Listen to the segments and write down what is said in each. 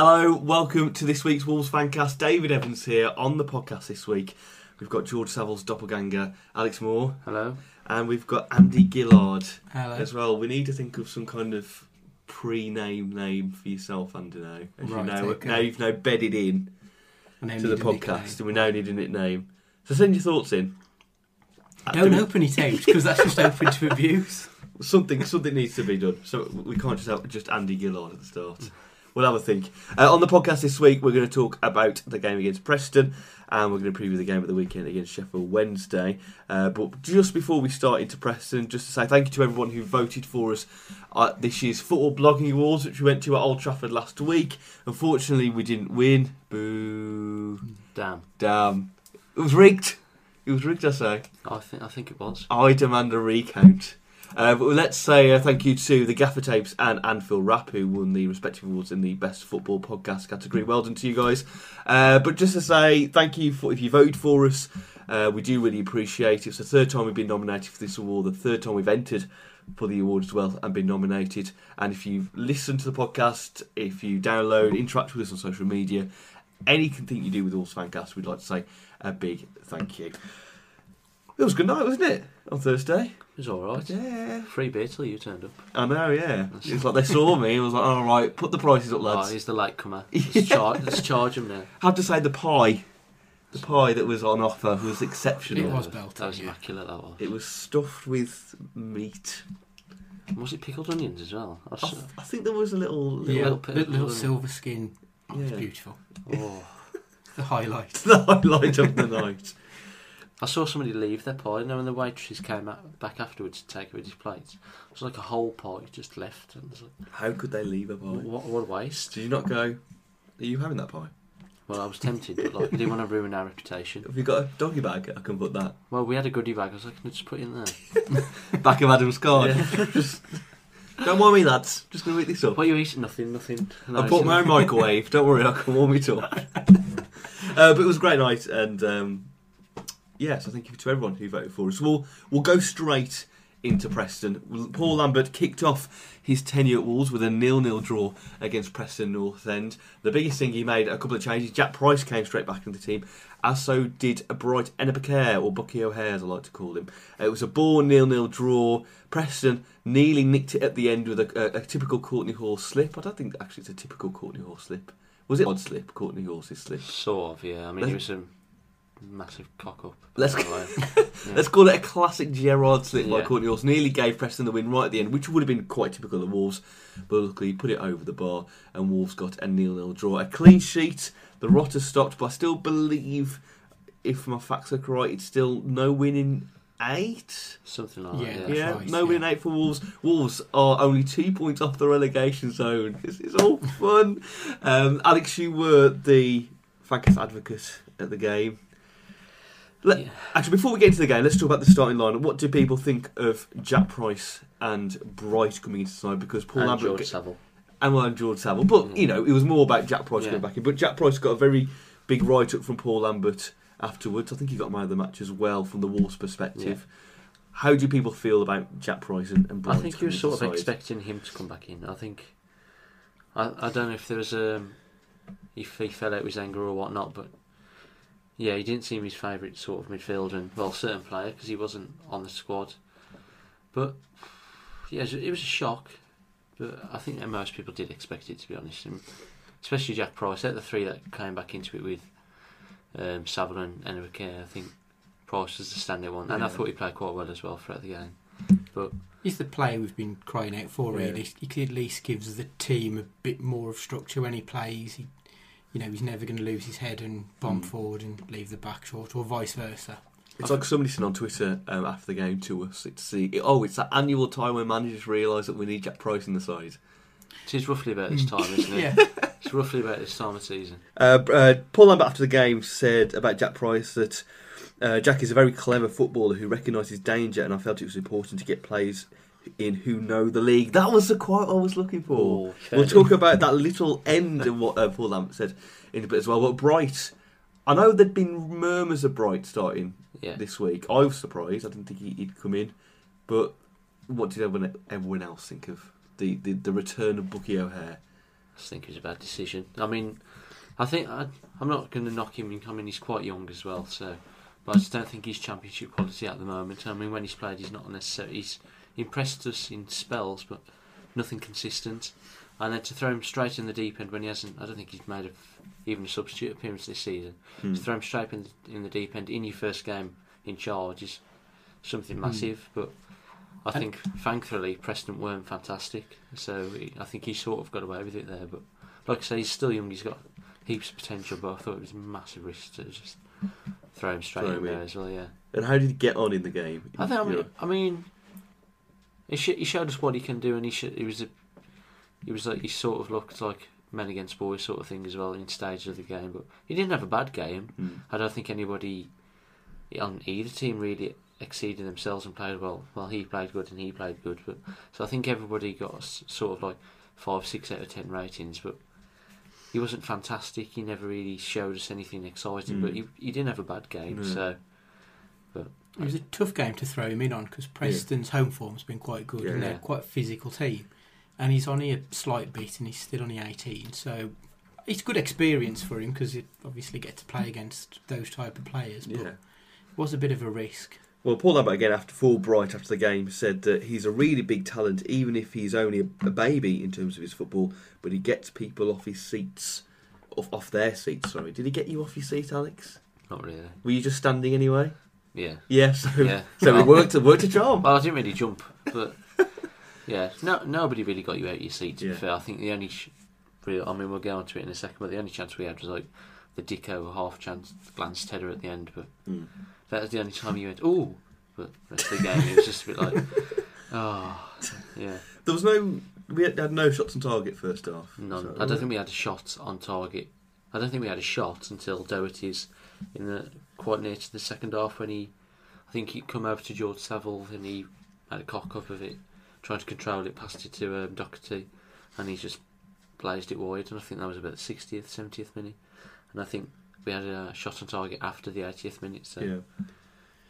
Hello, welcome to this week's Wolves Fancast. David Evans here on the podcast this week. We've got George Saville's doppelganger, Alex Moore, Hello. and we've got Andy Gillard Hello. as well. We need to think of some kind of pre-name name for yourself, Andy. Now, as Right, you know, okay. now you've now bedded in now to the podcast, and we now need a nickname. So send your thoughts in. Don't do open it out because that's just open to abuse. Something something needs to be done. So we can't just have just Andy Gillard at the start. We'll have a think. Uh, on the podcast this week, we're going to talk about the game against Preston, and we're going to preview the game at the weekend against Sheffield Wednesday. Uh, but just before we start into Preston, just to say thank you to everyone who voted for us at this year's football blogging awards, which we went to at Old Trafford last week. Unfortunately, we didn't win. Boo! Damn. Damn! It was rigged. It was rigged, I say. I think I think it was. I demand a recount. Uh, but let's say uh, thank you to the Gaffer Tapes and Anfield Rap, who won the respective awards in the Best Football Podcast category. Well done to you guys. Uh, but just to say thank you for if you voted for us, uh, we do really appreciate it. It's the third time we've been nominated for this award, the third time we've entered for the award as well and been nominated. And if you've listened to the podcast, if you download, interact with us on social media, anything you do with Wolves Fancast, we'd like to say a big thank you. It was a good night, wasn't it? On Thursday. It was all right. Yeah. Free beer till you turned up. I know, yeah. It's like they saw me. It was like, all right, put the prices up, Oh, lads. he's the latecomer. Let's, char- let's charge him now. I have to say the pie, the pie that was on offer was exceptional. It was That was yeah. immaculate. That was. It was stuffed with meat. Was it pickled onions as well? I think there was a little, little Yeah, little little, little, little- silver skin. Oh, it's yeah. beautiful. oh. The highlight. the highlight of the night. I saw somebody leave their pie. And then when the waitresses came out, back afterwards to take away his plates, it was like a whole pie just left. And like, How could they leave a pie? what, what a waste. Did you not go? Are you having that pie? Well, I was tempted, but like, I didn't want to ruin our reputation. Have you got a doggy bag? I can put that. Well, we had a goodie bag. I was like, can I just put it in there? Back of Adam's card. Yeah. Just don't worry, lads. Just gonna eat this up. What are you eating? Nothing. Nothing. No, I bought my own microwave. Don't worry, I can warm it up. uh, but it was a great night, and um, yeah, so thank you to everyone who voted for us. We'll we'll go straight into Preston. Paul Lambert kicked off his tenure at Wolves with a nil-nil draw against Preston North End. The biggest thing he made a couple of changes. Jack Price came straight back into the team, as so did a Bright Enobakhare, or Bucky O'Hare as I like to call him. Uh, it was a ball nil-nil draw. Preston nearly nicked it at the end with a, a, a typical Kortney Hause slip. I don't think actually it's a typical Kortney Hause slip. Was it odd slip? Kortney Hause's slip. Sort of, yeah. I mean, it was a massive cock up. Let's- by. Yeah. Let's call it a classic Gerrard slip by Yeah. Kortney Hause. Nearly gave Preston the win right at the end, which would have been quite typical of Wolves. But luckily, he put it over the bar, and Wolves got a nil-nil draw. A clean sheet. The rot has stopped, but I still believe, if my facts are correct, it's still no win in eight. Something like Yeah, that. that's yeah, right, no win in eight for Wolves. Wolves are only two points off the relegation zone. This is all fun. Um, Alex, you were the Fancast advocate at the game. Let- Yeah. Actually, before we get into the game, let's talk about the starting line. What do people think of Jack Price and Bright coming into the side? Because Paul and Lambert George Saville. and well, and George Saville, but you mm. know, it was more about Jack Price Yeah. going back in. But Jack Price got a very big write up from Paul Lambert afterwards. I think he got man of the match as well from the Wolves' perspective. How do people feel about Jack Price and, and I think you were sort of side? expecting him to come back in. I think. I, I don't know if there was a. If he fell out with anger or whatnot, but. Yeah, he didn't seem his favourite sort of midfielder and, well, certain player because he wasn't on the squad. But, yeah, it was, a shock. But I think that most people did expect it, to be honest. And especially Jack Price. They're the three that came back into it with um, Saville and Enrique. I think Price was the standout one. And I thought he played quite well as well throughout the game. But He's the player we've been crying out for. Yeah. Really, he at least gives the team a bit more of structure when he plays. He, you know, he's never going to lose his head and bomb Mm. forward and leave the back short, or vice versa. It's like somebody said on Twitter um, after the game to us. It's the oh, it's that annual time when managers realise that we need Jack Price in the side. It is roughly about this time, isn't it? yeah, It's roughly about this time of season. Uh, uh, Paul Lambert after the game said about Jack Price that uh, Jack is a very clever footballer who recognises danger, and I felt it was important to get players in who know the league. That was the quote I was looking for. Oh, We'll talk about that little end of what uh, Paul Lambert said in a bit as well. But Bright, I know there'd been murmurs of Bright starting Yeah. this week. I was surprised. I didn't think he- he'd come in. But what did everyone, everyone else think of the, the, the return of Bucky O'Hare? I think it was a bad decision. I mean, I think I, I'm not going to knock him. I mean, he's quite young as well, so. But I just don't think he's championship quality at the moment. I mean, when he's played, he's not necessarily. He's impressed us in spells, but nothing consistent. And then to throw him straight in the deep end when he hasn't, I don't think he's made a, even a substitute appearance this season. Hmm. To throw him straight in the, in the deep end in your first game in charge is something Hmm. massive. But I And- think, thankfully, Preston weren't fantastic. So he, I think he sort of got away with it there. But like I say, he's still young. He's got heaps of potential. But I thought it was a massive risk to just throw him straight Throw in there in. as well. Yeah. And how did he get on in the game? I think. I mean, I mean he, sh- he showed us what he can do, and he sh- he was a he was like he sort of looked like men against boys sort of thing as well in stages of the game. But he didn't have a bad game. hmm. I don't think anybody on either team really exceeded themselves and played well. Well, he played good and he played good, but so I think everybody got sort of like five, six out of ten ratings. But he wasn't fantastic. He never really showed us anything exciting. Mm. But he he didn't have a bad game. No. So It was a tough game to throw him in on because Preston's home form's been quite good and they're quite a physical team. And he's only a slight bit and he's still only 18. So it's good experience for him because you obviously gets to play against those type of players. But Yeah. it was a bit of a risk. Well, Paul Lambert again after Fulbright after the game said that he's a really big talent, even if he's only a, a baby in terms of his football. But he gets people off his seats, off off their seats. Sorry, did he get you off your seat, Alex? not really. Were you just standing anyway? Yeah. Yes. So, Yeah. so it worked. It worked a charm. Well, I didn't really jump, but yeah, no, nobody really got you out of your seat. To Yeah. be fair, I think the only, sh- real, I mean, we'll get onto it in a second, but the only chance we had was like the Dicko half chance glance header at the end. But Hmm. that was the only time you went, oh, But the rest of the game, it was just a bit like, oh, yeah, There was no. We had, had no shots on target first half. none. So- I don't think we had a shot on target. I don't think we had a shot until Doherty's in the quite near to the second half when he, I think he come over to George Saville and he had a cock up of it, trying to control it, passed it to um, Doherty, and he just blazed it wide. And I think that was about the 60th, 70th minute. And I think we had a shot on target after the 80th minute. So yeah,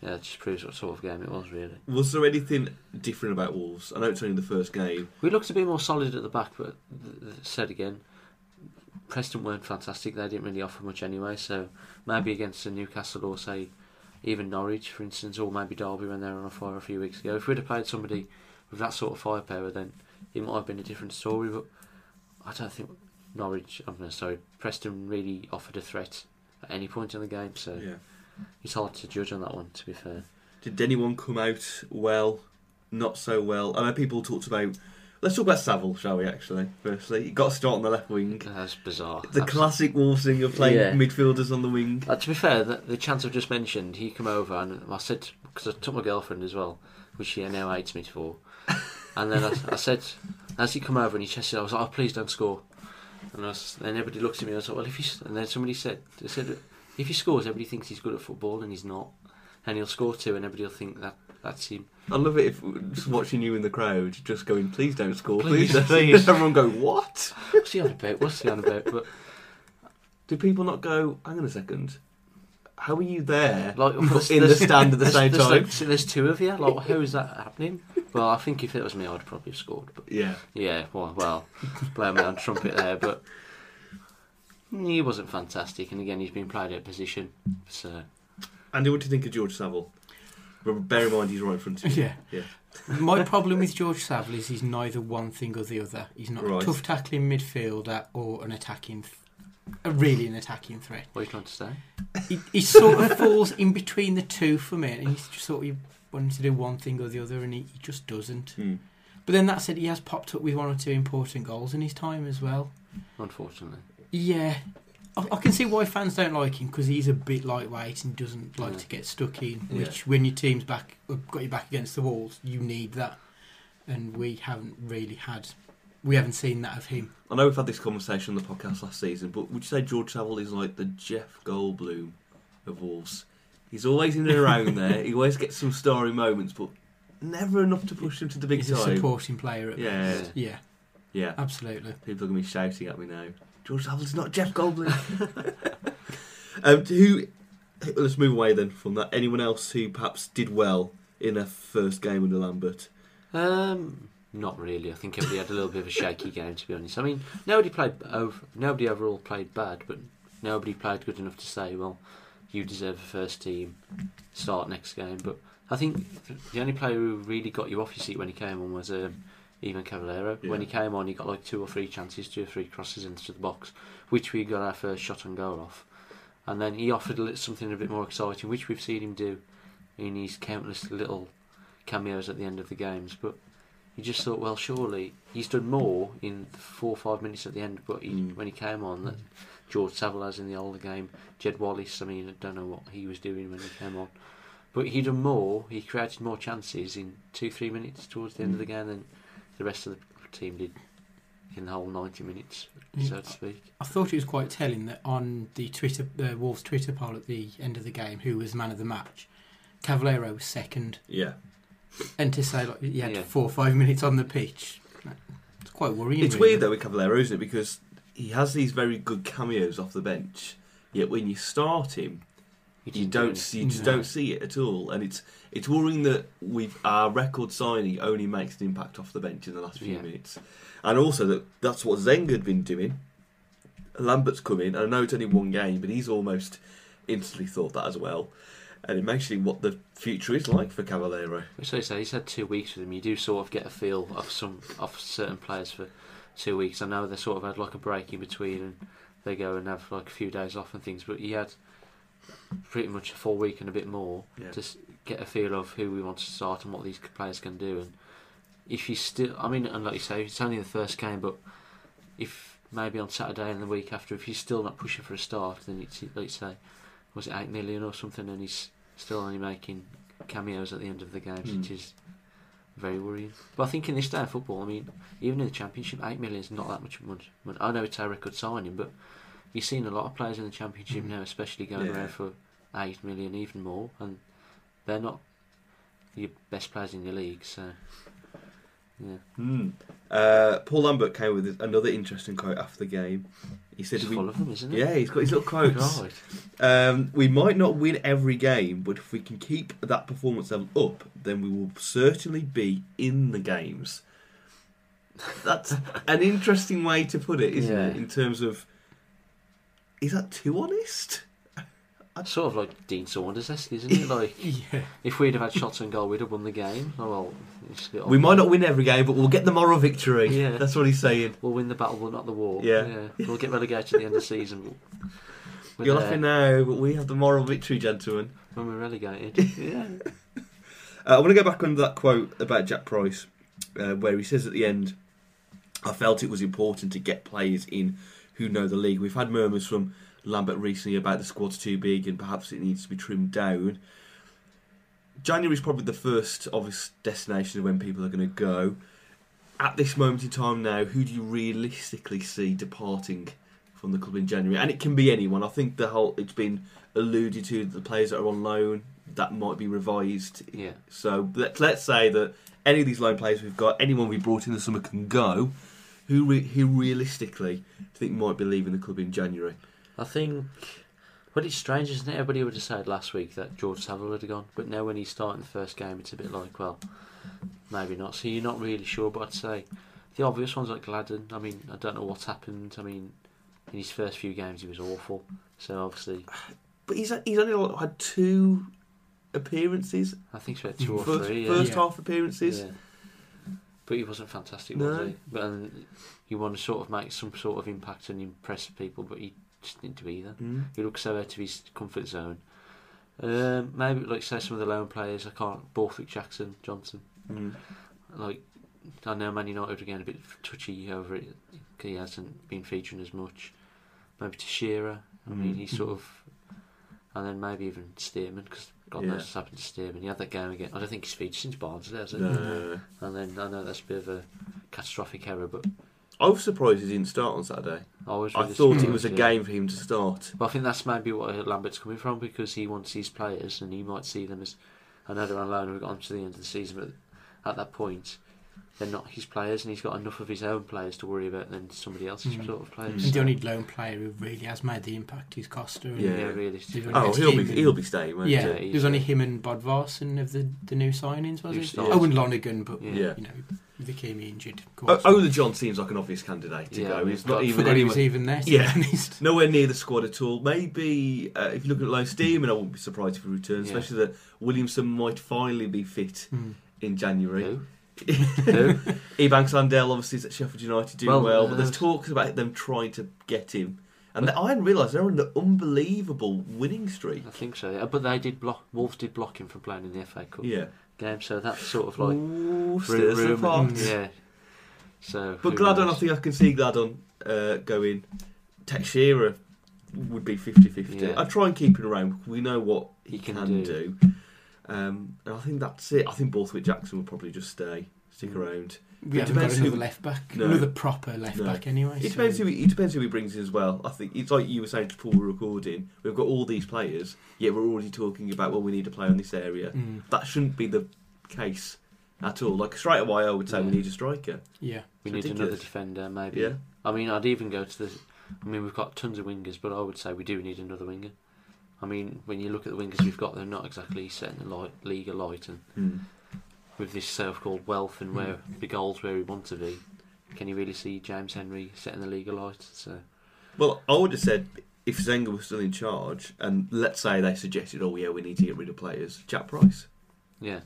Yeah. it just proves what sort of game it was really. Was there anything different about Wolves? I know it's only the first game. We looked a bit more solid at the back, but th- th- said again, Preston weren't fantastic. They didn't really offer much anyway. So maybe against a Newcastle or say even Norwich, for instance, or maybe Derby when they were on fire a few weeks ago. If we'd have played somebody with that sort of firepower, then it might have been a different story. But I don't think Norwich, I'm no, sorry, Preston really offered a threat at any point in the game. So Yeah. it's hard to judge on that one. To be fair, Did anyone come out well? Not so well. I know people talked about. Let's talk about Saville, shall we? Actually, firstly, he got a start on the left wing. that's bizarre. The Abs- classic Wolves thing of playing Yeah. midfielders on the wing. Uh, to be fair, the, the chance I've just mentioned, he come over and I said because I took my girlfriend as well, which she now hates me for. And then I, I said, as he come over and he chested, I was like, "Oh, please don't score." And I was, then everybody looked at me and I was like, "Well, if he's," and then somebody said, "They said if he scores, everybody thinks he's good at football and he's not, and he'll score two, and everybody will think that that's him." I love it if just watching you in the crowd, just going, "Please don't score, Please, please." please. Everyone go, "What?" What's he on about? What's he on about? But Do people not go? Hang on a second. How are you there like in the there's- stand at the there's- same there's time? like- there's two of you. Like, how is that happening? Well, I think if it was me, I'd probably have scored. But Yeah. Yeah, well, well, blowing my own trumpet there, but he wasn't fantastic. And again, he's been played out of position. So Andy, what do you think of George Saville? Remember, bear in mind he's right in front of you. Yeah. Yeah. My problem with George Saville is he's neither one thing or the other. He's not Right. a tough tackling midfielder or an attacking, th- a really an attacking threat. what are you trying to say? He, he sort of falls in between the two for me, and he's just sort of wanting to do one thing or the other, and he, he just doesn't. Hmm. But then that said, he has popped up with one or two important goals in his time as well. Unfortunately, Yeah, I, I can see why fans don't like him because he's a bit lightweight and doesn't like to get stuck in. Yeah. Which, when your team's back, uh, got you back against the walls, you need that, and we haven't really had, we haven't seen that of him. I know we've had this conversation on the podcast last season, but would you say George Saville is like the Jeff Goldblum of Wolves? He's always in and around there. He always gets some starry moments, but never enough to push him to the big he's a time. supporting player. At Yeah. best. yeah, Yeah, absolutely. people are going to be shouting at me now. George Saville's not Jeff Goldblum. um, who? Let's move away then from that. Anyone else who perhaps did well in their first game under Lambert? um, Not really. I think everybody had a little bit of a shaky game, to be honest. I mean, nobody played over. Nobody overall played bad, but nobody played good enough to say, well, you deserve a first team start next game. But I think the only player who really got you off your seat when he came on was um, Ivan Cavaleiro. Yeah. When he came on, he got like two or three chances, two or three crosses into the box, which we got our first shot and goal off. And then he offered something a bit more exciting, which we've seen him do in his countless little cameos at the end of the games. But you just thought, well, surely he's done more in the four or five minutes at the end. But he, Mm. when he came on, that George Savalaz in the older game, Jed Wallace. I mean, I don't know what he was doing when he came on, but he done more. He created more chances in two, three minutes towards the end of the game than the rest of the team did in the whole ninety minutes, so to speak. I thought it was quite telling that on the Twitter, uh, Wolves Twitter poll at the end of the game, who was man of the match, Cavaleiro was second, Yeah. and to say like he had Yeah. four or five minutes on the pitch, it's quite worrying. It's really. weird though with Cavaleiro, isn't it? Because he has these very good cameos off the bench, yet when you start him, He you do don't see, you just No. don't see it at all, and it's it's worrying that we've our record signing only makes an impact off the bench in the last few Yeah. minutes, and also that that's what Zenga had been doing. Lambert's come in, and I know it's only one game, but he's almost instantly thought that as well, and it makes you what the future is like for Cavaleiro. So you say he's had two weeks with him. You do sort of get a feel of some of certain players for two weeks. I know they sort of had like a break in between, and they go and have like a few days off and things. But he had pretty much a full week and a bit more Yeah. to get a feel of who we want to start and what these players can do. And if you still, I mean, and like you say, it's only the first game, but if maybe on Saturday and the week after, if he's still not pushing for a start, then it's like you say, was it eight million or something, and he's still only making cameos at the end of the games, Hmm. which is very worrying. But I think in this day of football, I mean, even in the Championship, eight million is not that much money. I know it's a record signing, but you've seen a lot of players in the Championship Mhm. now, especially going Yeah. around for eight million, even more, and they're not your best players in your league. So, yeah, Hmm. Uh, Paul Lambert came with another interesting quote after the game. He said, it's we, full of them, isn't it? "Yeah, he's got his little quotes. Right. Um, we might not win every game, but if we can keep that performance level up, then we will certainly be in the games." That's an interesting way to put it, isn't it? In terms of, is that too honest? Sort of like Dean Saunders esque, isn't it? Like Yeah. if we'd have had shots on goal, we'd have won the game. Oh well, it's a bit We might not win every game, but we'll get the moral victory. Yeah. That's what he's saying. We'll win the battle, but not the war. Yeah. We'll get relegated at the end of the season. we're You're there laughing now, but we have the moral victory, gentlemen. when we're relegated. yeah. Uh, I want to go back under that quote about Jack Price, uh, where he says at the end, I felt it was important to get players in who know the league. We've had murmurs from Lambert recently about the squad's too big and perhaps it needs to be trimmed down. January is probably the first obvious destination of when people are going to go. At this moment in time now, who do you realistically see departing from the club in January? And it can be anyone. I think the whole it's been alluded to the players that are on loan that might be revised Yeah. so let's let's say that any of these loan players we've got, anyone we brought in the summer can go. Who re- who realistically do you think might be leaving the club in January? I think. Well, it's strange, isn't it? Everybody would have said last week that George Saville would have gone, but now when he's starting the first game, it's a bit like, well, maybe not. So you're not really sure, but I'd say the obvious ones like Gladon. I mean, I don't know what's happened. I mean, in his first few games, he was awful. So obviously, But he's he's only had two appearances, I think it's about two mm. or first, three. Yeah. first Yeah. half appearances. Yeah. But he wasn't fantastic, No. was he? But um, you want to sort of make some sort of impact and impress people, but he just didn't do either. Mm. He looked so out of his comfort zone. Um, maybe like say some of the loan players. I can't. Borthwick, Jackson, Johnson. Mm. Like I know Man United are getting a bit touchy over it. He hasn't been featuring as much. Maybe to Shearer. I mean, Mm. he sort of. And then maybe even Stearman, because God Yeah. knows what's happened to Stearman. He had that game again. I don't think he's featured since Barnsley, has he? No. And then I know that's a bit of a catastrophic error, but I was surprised he didn't start on Saturday. I was. I thought it was a yeah. game for him to start. But I think that's maybe what Lambert's coming from because he wants his players and he might see them as. I know they're on loan and we've got on to the end of the season, but at that point, they're not his players and he's got enough of his own players to worry about than somebody else's Mhm. sort of players. And the only loan player who really has made the impact is Costa. and- Yeah. yeah, really. Oh, he'll be him. he'll be staying. Won't Yeah, Yeah, it he's, was only him and Bodvarsson of the, the new signings, was Who it? started. Oh, and Lonergan, but Yeah. Yeah. you know, with Ikeme injured. Of O- Ola John seems like an obvious candidate to Yeah, go. He's not I even forgot he was even there. Yeah. honest. nowhere near the squad at all. Maybe uh, if you look at low steam, and I wouldn't be surprised if he returns, Yeah. especially that Williamson might finally be fit Hmm. in January. Who? Ebanks Landell obviously is at Sheffield United doing well, Well, but uh, there's talks about them trying to get him. And I hadn't realised they're on an unbelievable winning streak. I think so. Yeah. But they did block. Wolves did block him from playing in the FA Cup Yeah. game, so that's sort of like Ooh, ru- stirs the rumour- pot. Yeah. So. But Gladon, I think I can see Gladon uh, going. Teixeira would be 50 50. Yeah. I'd try and keep it around. We know what he, He can can, do. do. Um, and I think that's it. I think Borthwick Jackson will probably just stay, stick Mm. around. We It haven't got depends who- another left back, No. another proper left No. back anyway. It so- depends who he, it depends who he brings in as well. I think it's like you were saying before we were recording. We've got all these players, yet we're already talking about well, we need to play on this area. Mm, That shouldn't be the case at all. Like straight away, I would say we need a striker. yeah. We It's need another defender, maybe. Yeah. I mean, I'd even go to the. I mean, we've got tons of wingers, but I would say we do need another winger. I mean, when you look at the wingers we've got, they're not exactly setting the light, league alight, and hmm. with this so-called wealth and where hmm. the goals where we want to be, can you really see James Henry setting the league alight? So Well, I would have said if Zenga was still in charge, and let's say they suggested, oh yeah, we need to get rid of players. Jack Price. yeah,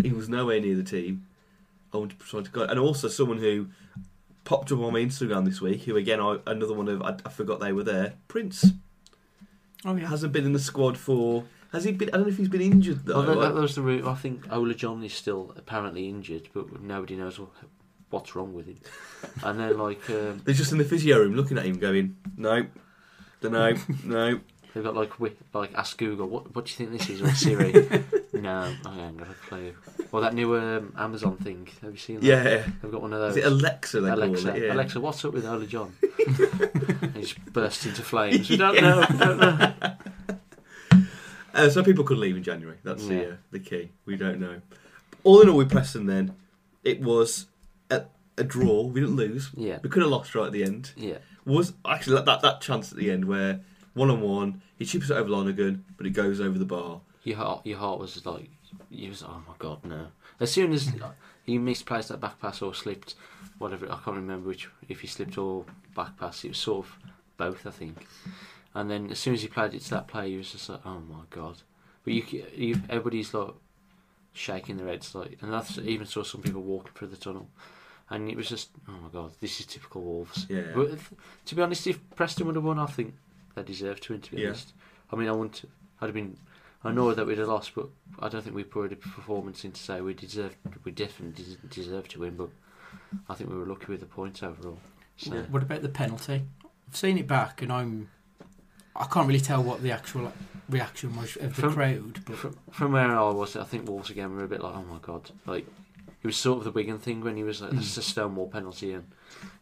He was nowhere near the team. I to try to go, and also someone who popped up on my Instagram this week. Who again, I, another one of I, I forgot they were there. Prince Oh yeah. hasn't been in the squad for. Has he been? I don't know if he's been injured though. well, that, Like- that was the route. I think Ola John is still apparently injured, but nobody knows what, what's wrong with him. And then like um, They're just in the physio room looking at him, going, "No, no, no." they've got like like ask Google what what do you think this is or Siri. no, I ain't got a clue. Well, that new um, Amazon thing. Have you seen that? Yeah, They've got one of is those. it Alexa? They Alexa, call it. Yeah. Alexa, what's up with Ola John? and he's burst into flames. We don't know. We don't know. Uh, so people could leave in January. That's the uh, the key. We don't know. All in all, with Preston, then it was a, a draw. We didn't lose. Yeah, We could have lost right at the end. yeah, Was actually that that, that chance at the end where one on one, he chips it over Lonergan, but it goes over the bar. Your heart, your heart was like, you was oh my god, no. As soon as he misplaced that back pass or slipped, whatever I can't remember which if he slipped or back pass. It was sort of both, I think. And then as soon as he played it to that player, he was just like, oh my god. But you, you everybody's like shaking their heads, like, and I even saw some people walking through the tunnel, and it was just, oh my god, this is typical Wolves. Yeah. But if, to be honest, if Preston would have won, I think they deserved to win. To be Yeah. honest, I mean, I wouldn't. I'd have been. I know that we'd have lost, but I don't think we put a performance in to say we deserved. We definitely des- deserved to win, but I think we were lucky with the points overall. So. What about the penalty? I've seen it back, and I'm. I can't really tell what the actual reaction was of the From- crowd, but from, from where I was, I think Wolves again were a bit like, oh my god, like it was sort of the Wigan thing when he was like, this is hmm. a Stonewall penalty, and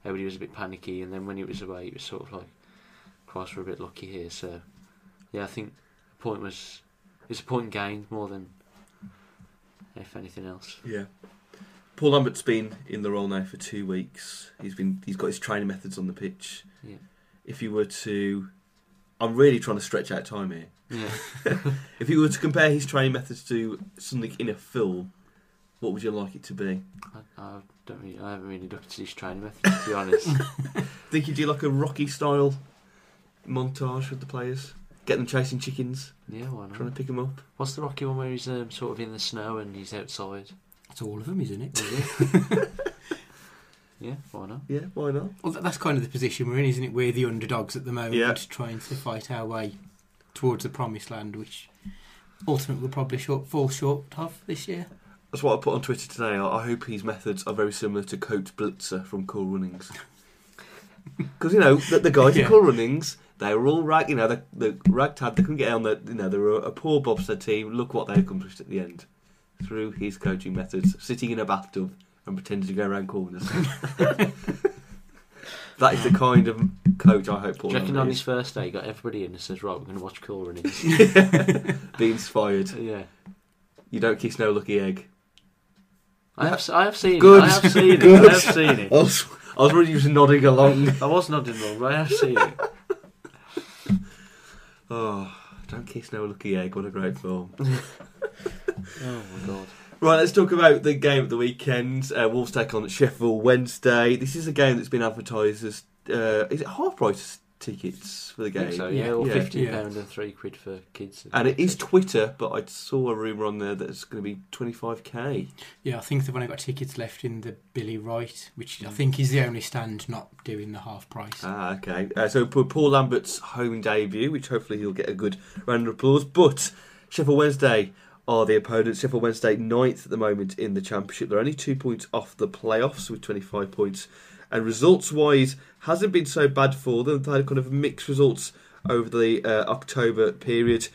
everybody was a bit panicky, and then when he was away, it was sort of like, Christ, we're a bit lucky here. So yeah, I think the point was it's a point gained more than if anything else. Yeah. Paul Lambert's been in the role now for two weeks. He's been he's got his training methods on the pitch. Yeah. If you were to, I'm really trying to stretch out time here. Yeah. If you were to compare his training methods to something in a film, what would you like it to be? I, I don't really, I haven't really looked at his training methods to be honest. Think you do like a Rocky style montage with the players, get them chasing chickens, yeah, why not? trying to pick them up. What's the Rocky one where he's um, sort of in the snow and he's outside? it's all of them, isn't it? Is it? yeah, why not? Yeah, why not? Well, that's kind of the position we're in, isn't it? We're the underdogs at the moment, Yeah. trying to fight our way towards the promised land, which ultimately we'll probably short, fall short of this year. That's what I put on Twitter today. I I hope his methods are very similar to Coach Blitzer from Cool Runnings. Because you know the, the guys Yeah. in Cool Runnings, they were all right. You know, the, the ragtag. They couldn't get on. The you know they were a poor bobsled team. Look what they accomplished at the end through his coaching methods, sitting in a bathtub and pretending to go around corners. that is the kind of coach I hope Paul Do you reckon on Lambert his first day he got everybody in and says, right, we're going to watch Cool Runnings? Be inspired. yeah. You don't kiss no lucky egg. I have, s- I have seen Good. it. I have seen it. Good. I have seen I it. was, I was really just nodding along. I was nodding along, but I have seen it. Oh, don't kiss no lucky egg. What a great film. Oh my god. Right, let's talk about the game of the weekend. Uh, Wolves take on Sheffield Wednesday. This is a game that's been advertised as uh, is it half price tickets for the I game? think so, Yeah. yeah, or Yeah. fifteen Yeah. and three quid for kids. And it is Twitter, but I saw a rumor on there that it's going to be twenty five k. Yeah, I think they've only got tickets left in the Billy Wright, which I think is the only stand not doing the half price. Ah, okay. Uh, so for Paul Lambert's home debut, which hopefully he'll get a good round of applause. But Sheffield Wednesday are the opponents. Sheffield Wednesday ninth at the moment in the championship. They're only two points off the playoffs with 25 points. And results-wise, hasn't been so bad for them. They've had kind of mixed results over the uh, October period.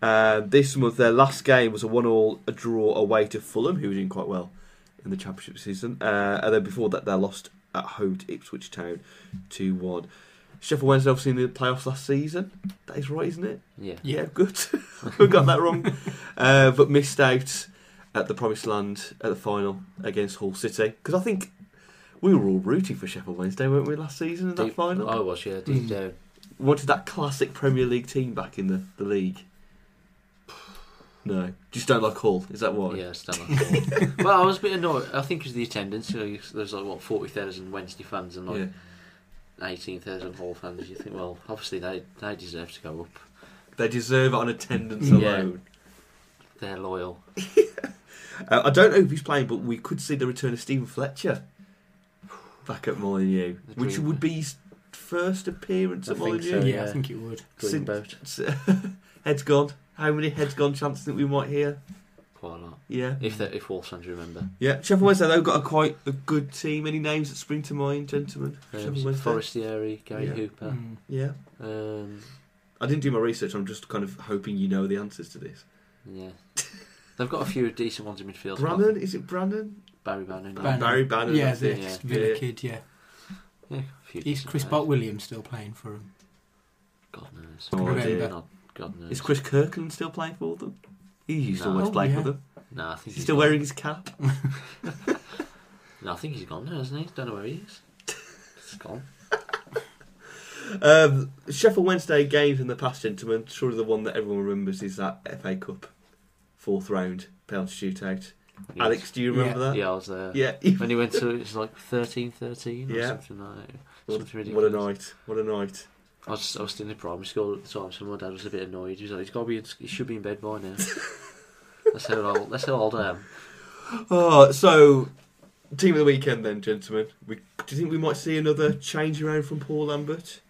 Uh, this month, their last game was a one-all a draw away to Fulham, who were doing quite well in the championship season. Uh, and then before that, they lost at home to Ipswich Town, two-one. Sheffield Wednesday obviously in the playoffs last season. That is right, isn't it? yeah. Yeah, good. we got that wrong, uh, but missed out at the Promised Land at the final against Hull City because I think we were all rooting for Sheffield Wednesday, weren't we, last season in that Deep- final? I was, yeah, deep Mm. down. Wanted that classic Premier League team back in the, the league. No, just don't like Hull. Is that why? Yeah, stand like Well, I was a bit annoyed. I think it was the attendance. You know, there's like what forty thousand Wednesday fans and like Yeah. eighteen thousand Hall fans. You think, well, obviously they they deserve to go up. They deserve it on attendance Yeah. alone. They're loyal. Uh, I don't know if he's playing, but we could see the return of Steven Fletcher back at Molineux, The which dream. would be his first appearance I at think Molineux. so, yeah, yeah. I think it would. Sin- Dreamboat, heads gone. How many heads gone chances think we might hear? quite a lot. Yeah. If they if all fans remember, Yeah. Sheffield Wednesday, they've got a quite a good team. Any names that spring to mind, gentlemen? um, Sheffield Wednesday? Forestieri, Gary Yeah. Hooper. Mm. Yeah. Um, I didn't do my research. I'm just kind of hoping you know the answers to this. yeah, they've got a few decent ones in midfield. Brannan? Is it Brannan? Barry Bannan. Bannon. Barry Bannon. yeah, the it. yeah. Villa Yeah. kid, yeah. Yeah, Is Chris players. Bott Williams still playing for him? God knows. Oh, Remember. Not- God knows. Is Chris Kirkland still playing for them? He used to No. always Oh, play yeah. for them. No, I think He's he's still gone. wearing his cap. No, I think he's gone now, hasn't he? Don't know where he is. He's gone. Um, Sheffield Wednesday games in the past, gentlemen. Surely the one that everyone remembers is that FA Cup fourth round penalty shootout. Yes. Alex, do you remember that? Yeah, I was there. Yeah. When he went to, it's like 13 13 or Yeah. something like that. What, Something what a night! What a night! I was, I was still in primary school at the time, so my dad was a bit annoyed. He was like, he's got to be, in, he should be in bed by now. that's how old, that's how old I am. Oh, so team of the weekend then, gentlemen. We, do you think we might see another change around from Paul Lambert?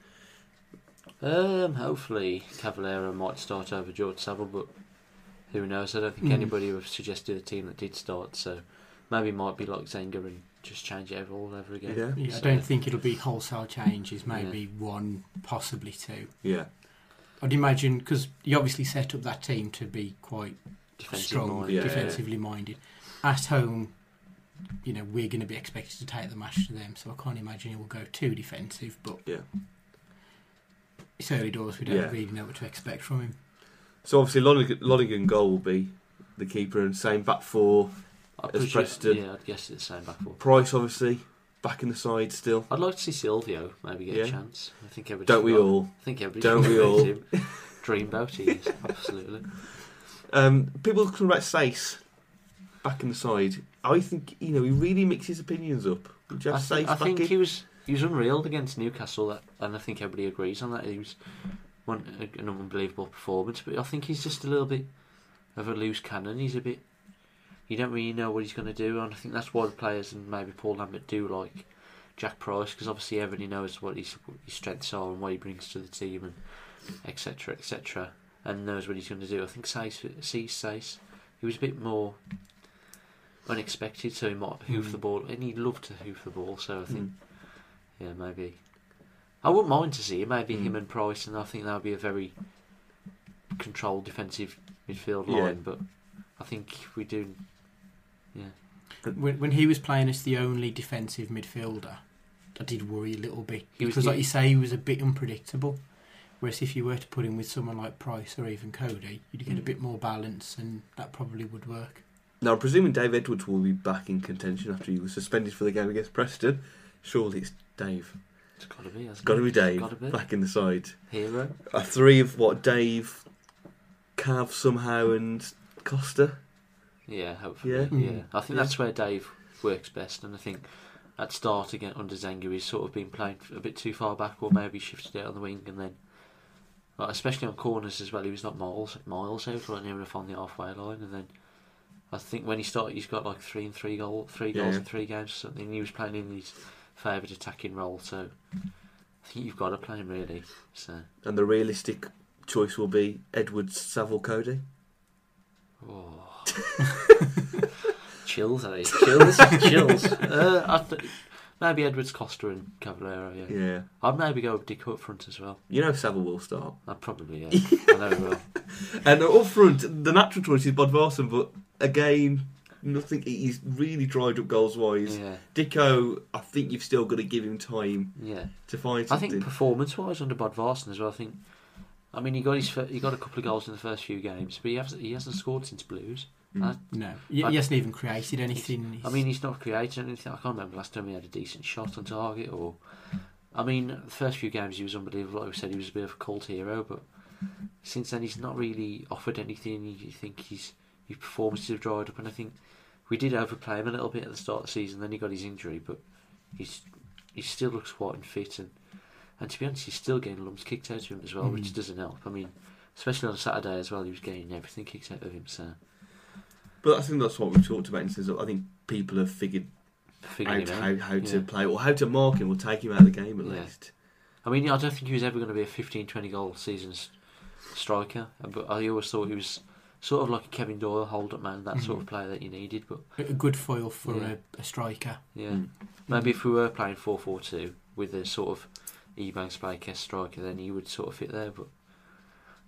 Um, hopefully Cavaleiro might start over George Saville, but who knows? I don't think Mm. anybody would have suggested a team that did start, so maybe might be like Zenga and just change it all over again. Yeah, Yeah, I don't think it'll be wholesale changes. Maybe one, possibly two. yeah. I'd imagine because you obviously set up that team to be quite Defensive strong, mind, yeah. defensively minded. At home, you know, we're going to be expected to take the match to them, so I can't imagine it will go too defensive. But Yeah. it's early doors; we don't Yeah. really know what to expect from him. So obviously Lonergan, Lonergan goal will be the keeper and same back four. I As Preston. Yeah, I'd guess it's the same back four. Price obviously back in the side still. I'd like to see Silvio maybe get Yeah. a chance. I think everybody Don't we all? I think everybody Don't we all? him. Dreamboat he is, absolutely. Um, people talking about Saiss back in the side. I think you know he really mixes opinions up. Would you I, have Saiss I think in? he was he was unreal against Newcastle, that, and I think everybody agrees on that. He was one an unbelievable performance, but I think he's just a little bit of a loose cannon. He's a bit you don't really know what he's going to do, and I think that's why the players and maybe Paul Lambert do like Jack Price because obviously everybody knows what his, what his strengths are and what he brings to the team and etc etc and knows what he's going to do. I think Saiss, sees Saiss. He was a bit more unexpected, so he might hoof Mm. the ball, and he loved to hoof the ball. So I think, Mm. yeah, maybe I wouldn't mind to see it. Maybe Mm. him and Price, and I think that would be a very controlled defensive midfield Yeah. line. But I think we do, yeah. When, when he was playing as the only defensive midfielder, I did worry a little bit He was because, the- like you say, he was a bit unpredictable. Whereas if you were to put him with someone like Price or even Coady, you'd get a Mm. bit more balance, and that probably would work. Now I'm presuming Dave Edwards will be back in contention after he was suspended for the game against Preston. Surely it's Dave. It's got to be. It's got to be Dave Gotta be. back in the side. Hero. A three of what Dave, Cav somehow and Costa. Yeah, hopefully. Yeah? Yeah, Mm. I think Yeah. that's where Dave works best, and I think at start again under Zenga he's sort of been playing a bit too far back, or maybe shifted it on the wing, and then, like, especially on corners as well, he was not miles miles out, right near enough on the halfway line, and then. I think when he started, he's got like three and three goal, three Yeah. goals in three games or something. and He was playing in his favoured attacking role, so I think you've got to play him really. So, And the realistic choice will be Edwards, Saville, Coady. oh. chills, eh? Chills, chills. Uh, I th- maybe Edwards, Costa, and Cavaleiro. Yeah. Yeah. I'd maybe go with Dick up front as well. You know Saville will start. I'd probably, yeah. I know he will. And up front, the natural choice is Bodvarsson, but again, nothing. He's really dried up goals wise. Yeah, Dicko, I think you've still got to give him time yeah. to find something. I think performance-wise under Bodvarsson as well. I think. I mean, he got his he got a couple of goals in the first few games, but he hasn't he hasn't scored since Blues. Mm. I, No, he, I- he hasn't even created anything. I mean, he's not created anything. I can't remember last time he had a decent shot on target. Or, I mean, the first few games he was unbelievable. Like we said, he was a bit of a cult hero, but since then he's not really offered anything. You you think he's his performances have dried up, and I think we did overplay him a little bit at the start of the season. Then he got his injury, but he's he still looks quite and fit, and and to be honest, he's still getting lumps kicked out of him as well, which Mm. doesn't help. I mean, especially on Saturday as well, he was getting everything kicked out of him. So but I think that's what we've talked about. In terms of, I think people have figured out how, how to yeah. play or how to mark him or take him out of the game at Yeah. least. I mean, I don't think he was ever going to be a 15, 20 goal season striker, but I always thought he was sort of like a Kevin Doyle hold up man, that sort of player that you needed. But a good foil for Yeah. a, a striker. yeah, Mm. maybe if we were playing 4 4 2 with a sort of Ebanks Blakes striker, then he would sort of fit there. But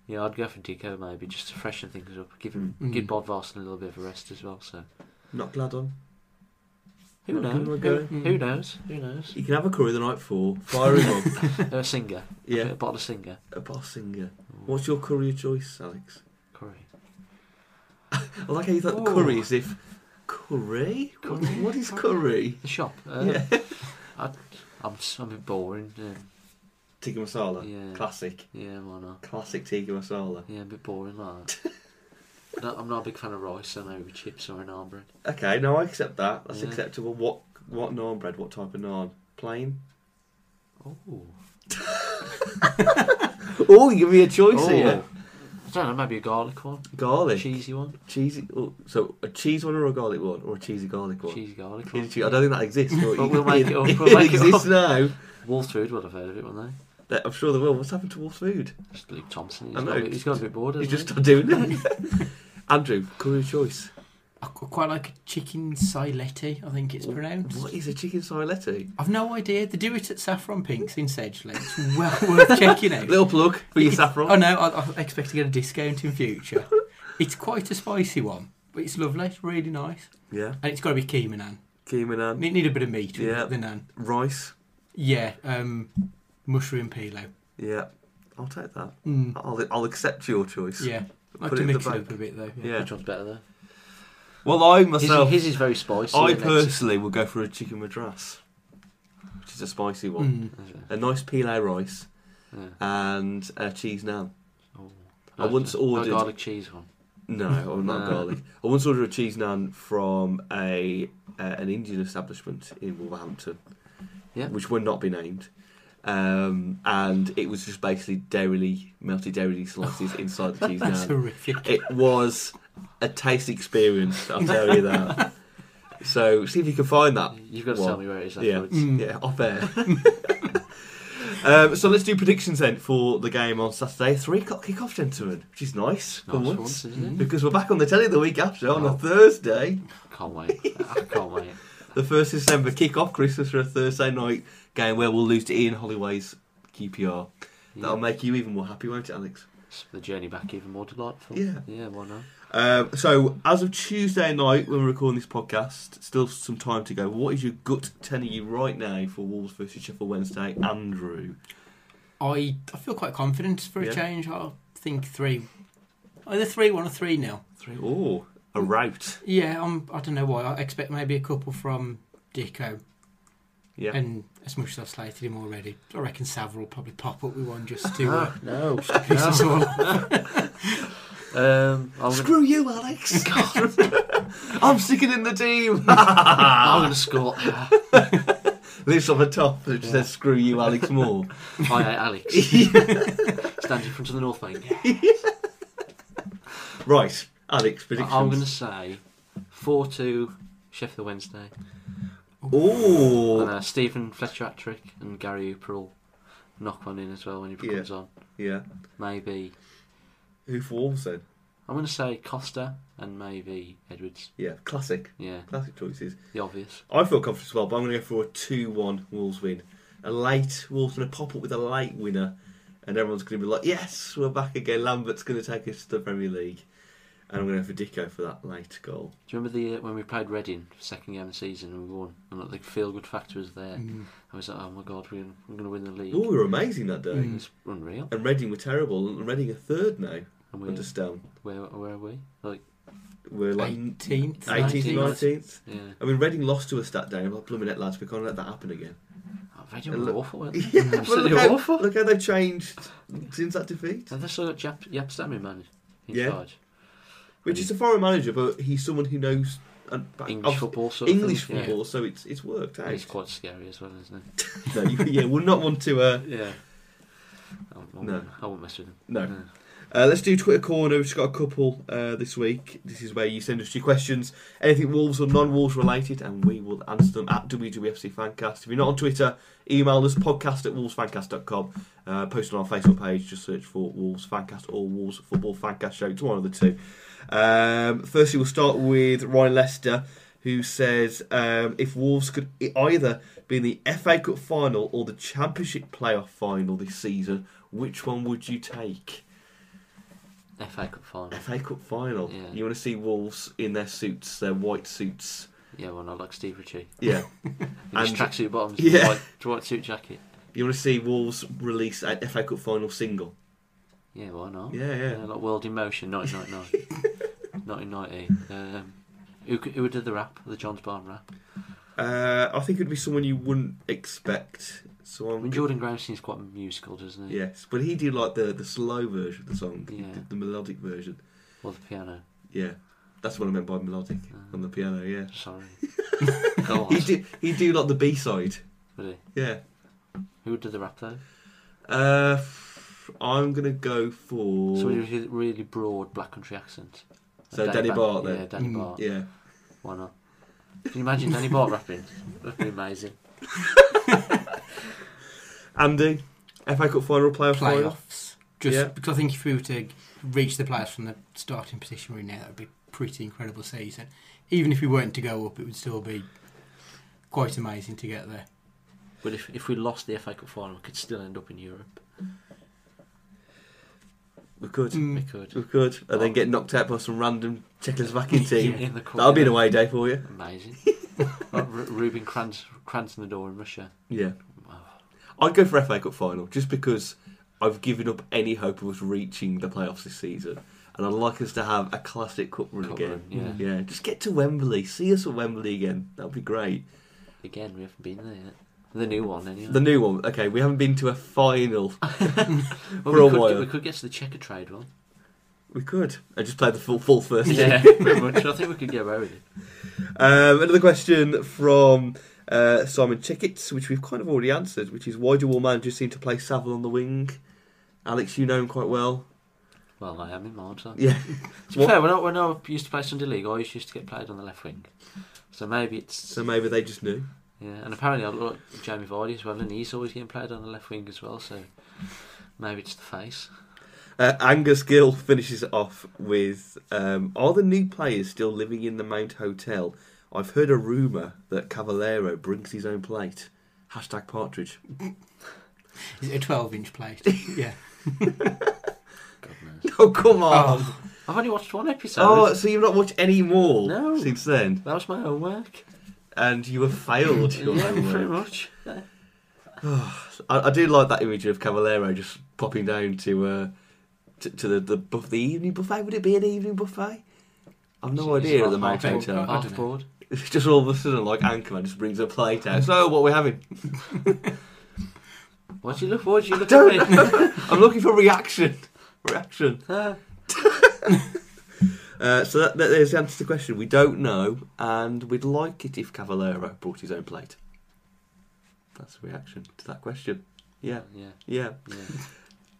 yeah, I'd go for Dicko maybe just to freshen things up, give him Mm. give Bodvarsson a little bit of a rest as well. So Not glad on. who Not knows? gonna Who, who knows? Who knows? You can have a curry the night before, fire him up. a singer, Yeah, a bottle of singer. a boss singer. What's your curry of choice, Alex? I like how you thought Ooh. curry as if curry. What- what is curry? The shop. Uh, yeah, I'm just, I'm a bit boring. Um, tikka masala. Yeah. Classic, yeah, why not? classic tikka masala. Yeah, a bit boring like that. no, I'm not a big fan of rice, so maybe chips or an naan bread. Okay, no, I accept that. That's Yeah. acceptable. What what naan bread? What type of naan? Plain. Oh. Oh, you give me a choice Oh. here. I don't know, maybe a garlic one. Garlic, Cheesy one. cheesy. Oh, so a cheese one or a garlic one, or a cheesy garlic one? Cheesy garlic one. I don't think that exists. But you- we'll make it up, It, we'll make it exists up. now. Wolf Food would have heard of it, wouldn't That- I'm sure they will. What's happened to Wolf's Food? they? Just Luke Thompson. He's, I know, bit- he's got a bit bored, He's just not doing it. Andrew, of choice. I quite like a chicken siletti, I think it's pronounced. What is a chicken siletti? I've no idea. They do it at Saffron Pinks in Sedgley. It's well worth checking out. Little plug for your It's- saffron. Oh no, I, I expect to get a discount in future. it's quite a spicy one, but it's lovely. It's really nice, Yeah, and it's got to be keema naan. keema naan, Need, need a bit of meat with Yeah. the naan. rice. Yeah, um, mushroom pilau. Yeah, I'll take that. Mm. I'll I'll accept your choice. Yeah, I like Put to it in the mix it bag. up a bit though. Yeah. Yeah. Which one's better though? Well, I myself, his is very spicy. I and it's- personally would go for a chicken madras, which is a spicy one. Mm. A nice pilau rice Yeah. and a cheese naan. Oh. I once no ordered- garlic cheese one. No, oh, not No. garlic. I once ordered a cheese naan from a uh, an Indian establishment in Wolverhampton, Yeah. which would not be named. Um, and it was just basically dairy melted dairy slices inside the cheese That's naan. horrific. It was a taste experience, I'll tell you that. So see if you can find that. You've got to Well, tell me where it is Yeah, afterwards. Mm. yeah, off air. um, so let's do predictions then for the game on Saturday. Three o'clock kick-off, gentlemen, which is nice for Nice once. once, isn't it? Because we're back on the telly the week after on a. Thursday. Can't wait. I can't wait. The first December kick off Christmas for a Thursday night game where we'll lose to Ian Holloway's QPR. That'll make you even more happy, won't it, Alex? It's the journey back even more delightful. Yeah. Yeah, why not? Um, so, as of Tuesday night, when we're recording this podcast, still some time to go. What is your gut telling you right now for Wolves versus Sheffield Wednesday, Andrew? I I feel quite confident for a Yeah. change. I think three, either three one or three nil. Three. Oh, a rout. Yeah, I'm. I don't know why. I expect maybe a couple from Dicko, Yeah. and as much as I've slated him already, I reckon Saville will probably pop up with one just to uh, no. piss us all off. Um, I'm gonna, Screw you, Alex. I'm sticking in the team. I'm gonna score. Lives on the top. It just Yeah. says "Screw you, Alex Moore." Hi, Alex. Stand in front of the North Bank. right, Alex predictions. I'm gonna say four two Sheffield Wednesday. Ooh, And uh, Steven Fletcher hat trick and Gary Hooper will knock one in as well when he Yeah. comes on. yeah. Maybe Who for Wolves then? I'm going to say Costa and maybe Edwards. Yeah, classic, Yeah, classic choices. the obvious. I feel confident as well, but I'm going to go for a two-one Wolves win. A late Wolves going to pop up with a late winner, and everyone's going to be like, "Yes, we're back again." Lambert's going to take us to the Premier League, and I'm going to go for Dicko for that late goal. Do you remember the uh, when we played Reading for second game of the season and we won, and like, the feel good factor was there. Mm. I was like, oh my god, we're, we're going to win the league. Oh, we were amazing that day. Mm. was unreal. And Reading were terrible, and Reading are third now And we're, under Stone. where where are we? Like, We're like 18th. 18th and 19th. 19th. yeah, I mean, Reading lost to us that day. I'm like, blooming it, lads, we can't let that happen again. oh, Reading And were look- awful. Weren't they? Yeah, but Absolutely look how, awful. look how they've changed since that defeat. And they still got Jap Yap Stammy man in Yeah. charge. Which is a foreign manager, but he's someone who knows and, English football sort English thing. football, so it's it's worked Yeah. out. He's quite scary as well, isn't he? no, you, yeah, we'll not want to. Uh, Yeah. I, I, No. won't, I won't mess with him. no, uh, let's do Twitter corner. We've just got a couple uh, this week. This is where you send us your questions, anything Wolves or non-Wolves related, and we will answer them at WWFC Fancast. If you're not on Twitter, email us podcast at wolvesfancast.com. Uh, post on our Facebook page. Just search for Wolves Fancast or Wolves Football Fancast Show. It's one of the two. Um, firstly, we'll start with Ryan Lester, who says um, if Wolves could either be in the FA Cup final or the Championship playoff final this season, which one would you take? FA Cup final. FA Cup final. Yeah. You want to see Wolves in their suits, their white suits. Yeah, well, not like Steve Ritchie. Yeah. And- tracksuit bottoms, Yeah. yeah. white, white suit jacket. you want to see Wolves release a FA Cup final single. Yeah, why not? Yeah, yeah. like World in Motion, 1999. 1990. Um, who, who would do the rap? The John Barnes rap? Uh, I think it'd be someone you wouldn't expect. So I I'm mean, Jordan Graham seems quite musical, doesn't he? Yes, but he did like the the slow version of the song, He Yeah. did the melodic version. Or the piano. Yeah, that's what I meant by melodic Uh, on the piano. Yeah, Sorry. He did he do like the B side. Would Yeah. Who would do the rap though? Uh, I'm gonna go for Somebody with a really broad black country accent. So Danny Batth then? Yeah, Danny Mm. Batth. yeah. Why not? Can you imagine Danny Batth rapping? That'd be amazing. Andy, FA Cup final, playoff final. Playoffs. Just Yeah. because I think if we were to reach the playoffs from the starting position we're in now, that would be a pretty incredible season. Even if we weren't to go up, it would still be quite amazing to get there. But if if we lost the FA Cup final, we could still end up in Europe. We could, Mm. We could. we could, and then get knocked out by some random Czechoslovakian team. In the cup, That'll be an away day for you. Amazing. like Ru- Ruben Krantz, Krantz in the door in Russia. Yeah. I'd go for FA Cup final just because I've given up any hope of us reaching the playoffs this season, and I'd like us to have a classic cup run Cup again. run, yeah. Mm. Yeah, just get to Wembley, see us at Wembley again. That'd be great. Again, we haven't been there yet. The new one, anyway. The new one, okay. We haven't been to a final. well, for a could while. We could get to the Checkatrade one. We could. I just played the full full first. Yeah, pretty much. I think we could get away with it. Um, another question from uh, Simon Chickets, which we've kind of already answered, which is why do all managers seem to play Saville on the wing? Alex, you know him quite well. Well, I am in mind. So. Yeah. To be fair, when I, when I used to play Sunday League, I always used to get played on the left wing. So maybe it's So maybe they just knew. yeah. And apparently I look at Jamie Vardy as well, and he's always getting played on the left wing as well. So maybe it's the face. Uh, Angus Gill finishes off with um, Are the new players still living in the Mount Hotel? I've heard a rumour that Cavaleiro brings his own plate. Hashtag partridge. Is it a 12 inch plate? yeah. God knows. Oh, come on. Oh, I've only watched one episode. Oh, so you've not watched any more No. since then? That was my homework. And you have failed your yeah, pretty homework. much. I, I do like that image of Cavaleiro just popping down to uh, to, to the the, buff, the evening buffet. Would it be an evening buffet? I've no It's idea at half- the Mount half- Hotel. I don't Half know. board. It's just all of a sudden like Anchorman just brings a plate out. So what we're having? Why'd you look? Why'd you look at me? I'm looking for reaction. Reaction. Ah. uh, so that, that, there's the answer to the question. We don't know, and we'd like it if Cavaleiro brought his own plate. That's the reaction to that question. Yeah, Yeah, yeah. yeah.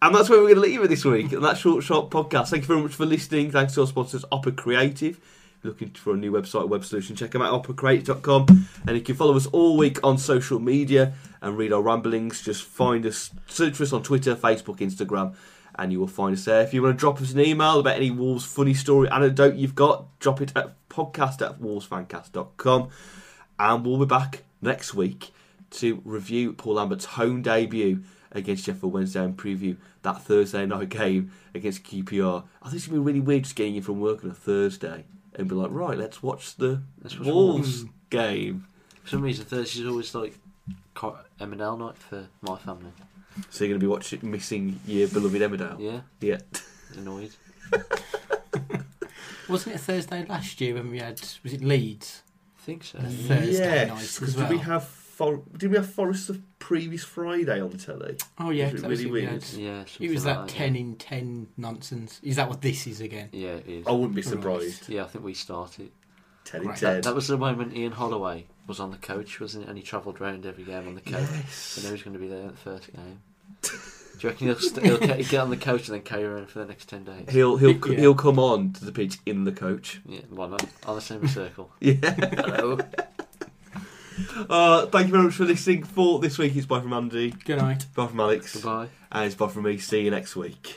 And that's where we're going to leave it this week. And that short, short podcast. Thank you very much for listening. Thanks to our sponsors, Opera Creative. Looking for a new website, web solution, check them out, operacreative.com. And you can follow us all week on social media and read our ramblings. Just find us, search for us on Twitter, Facebook, Instagram, and you will find us there. If you want to drop us an email about any Wolves funny story anecdote you've got, drop it at podcast at wolvesfancast.com. And we'll be back next week to review Paul Lambert's home debut against Sheffield Wednesday and preview that Thursday night game against QPR. I think it's going to be really weird just getting in from work on a Thursday and be like, right, let's watch the Let's watch Wolves game. For some reason, Thursday's always like co- M&L night for my family. So you're going to be watching missing your beloved Emmerdale. Yeah, Yeah. annoyed. Wasn't it Thursday last year when we had was it Leeds? I think so. Yeah. Yeah. Thursday night Yes, as did we have For- did we have Forest the previous Friday on the telly? Oh yeah, Was it 'cause that was really it, weird? had- Yeah, It was like that yeah. ten in ten nonsense. Is that what this is again? Yeah, it is. I wouldn't be Right. surprised. Yeah, I think we started. Ten in Right. ten. That, that was the moment Ian Holloway was on the coach, wasn't it? And he travelled round every game on the coach. Yes. So now he's going to be there at the first game. Do you reckon he'll, st- he'll ca- get on the coach and then carry around for the next 10 days? He'll he'll Yeah. he'll come on to the pitch in the coach. Yeah, why not? On the semicircle. Yeah. Hello. Uh, thank you very much for listening. For this week, it's bye from Andy, Good night. bye from Alex, Goodbye. and it's bye from me. See you next week.